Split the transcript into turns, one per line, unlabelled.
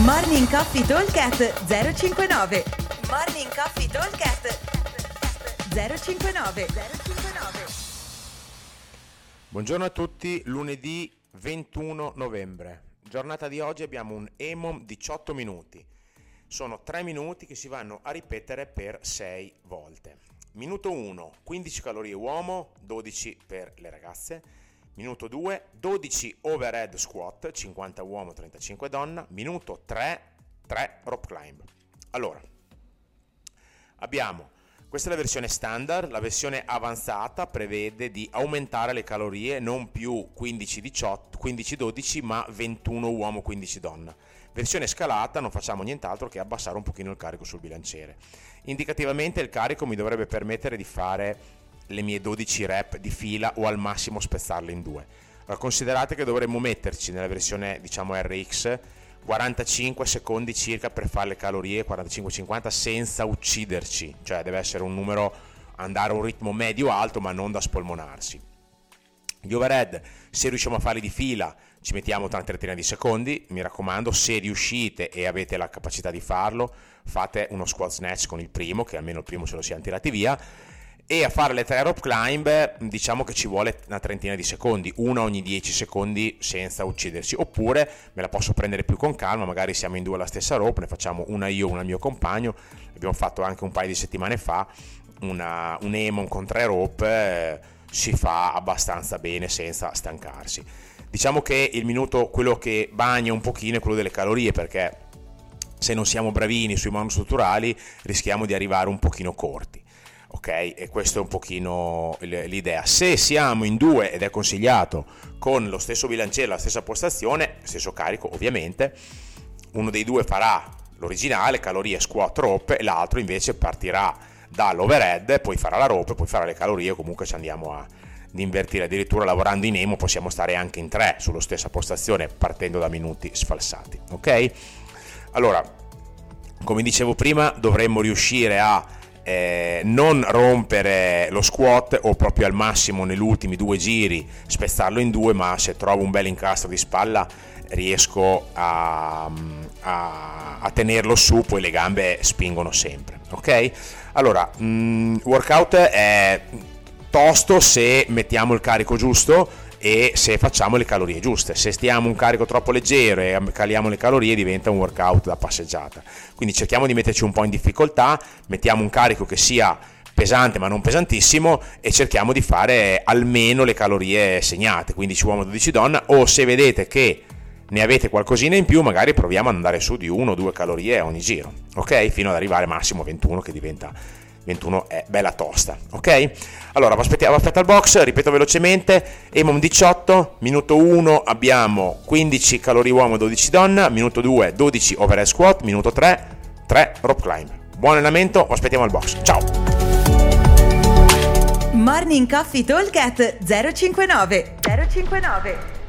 Morning Coffee Talkcast 059 Morning Coffee Talkcast 059 059
Buongiorno a tutti, lunedì 21 novembre. Giornata di oggi abbiamo un EMOM 18 minuti. Sono 3 minuti che si vanno a ripetere per 6 volte. Minuto 1, 15 calorie uomo, 12 per le ragazze. Minuto 2, 12 overhead squat, 50 uomo, 35 donna. Minuto 3, 3 rope climb. Allora, abbiamo, questa è la versione standard, la versione avanzata prevede di aumentare le calorie non più 15-18, 15-12 ma 21 uomo, 15 donna. Versione scalata non facciamo nient'altro che abbassare un pochino il carico sul bilanciere. Indicativamente il carico mi dovrebbe permettere di fare le mie 12 rep di fila o al massimo spezzarle in due. Allora, considerate che dovremmo metterci nella versione diciamo RX 45 secondi circa per fare le calorie 45-50 senza ucciderci, cioè deve essere un numero andare a un ritmo medio alto ma non da spolmonarsi. Gli overhead, se riusciamo a farli di fila, ci mettiamo una trentina di secondi, mi raccomando, se riuscite e avete la capacità di farlo, fate uno squat snatch con il primo, che almeno il primo ce lo siamo tirati via, e a fare le tre rope climb diciamo che ci vuole una trentina di secondi, una ogni 10 secondi senza uccidersi, oppure me la posso prendere più con calma, magari siamo in due alla stessa rope, ne facciamo una io, una mio compagno, abbiamo fatto anche un paio di settimane fa una, un Emon con tre rope, eh, si fa abbastanza bene senza stancarsi. Diciamo che il minuto, quello che bagna un pochino è quello delle calorie, perché se non siamo bravini sui monostrutturali rischiamo di arrivare un pochino corti ok? E questa è un pochino l'idea. Se siamo in due ed è consigliato con lo stesso bilanciere, la stessa postazione, stesso carico ovviamente, uno dei due farà l'originale, calorie squat rope, e l'altro invece partirà dall'overhead, poi farà la rope, poi farà le calorie, comunque ci andiamo a invertire, addirittura lavorando in emo possiamo stare anche in tre sulla stessa postazione partendo da minuti sfalsati, ok? Allora, come dicevo prima, dovremmo riuscire a eh, non rompere lo squat o proprio al massimo negli ultimi due giri spezzarlo in due, ma se trovo un bel incastro di spalla riesco a, a, a tenerlo su, poi le gambe spingono sempre. Ok? Allora, mh, mm, workout è tosto se mettiamo il carico giusto e se facciamo le calorie giuste. Se stiamo un carico troppo leggero e caliamo le calorie diventa un workout da passeggiata. Quindi cerchiamo di metterci un po' in difficoltà, mettiamo un carico che sia pesante ma non pesantissimo e cerchiamo di fare almeno le calorie segnate, 15 uomo 12 donna o se vedete che ne avete qualcosina in più magari proviamo ad andare su di 1 o 2 calorie ogni giro, ok? Fino ad arrivare massimo 21 che diventa 21 è bella tosta, ok? Allora, aspettiamo, aspetta il box, ripeto velocemente, EMOM 18, minuto 1 abbiamo 15 calorie uomo, 12 donna, minuto 2 12 overhead squat, minuto 3 3 rope climb. Buon allenamento, aspettiamo il box, ciao!
Morning Coffee Talk 059 059